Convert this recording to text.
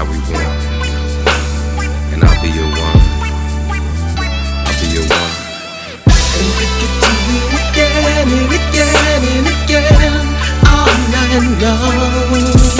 how we want. And I'll be your one. I'll be your one. And we could do it again and again and again all night long.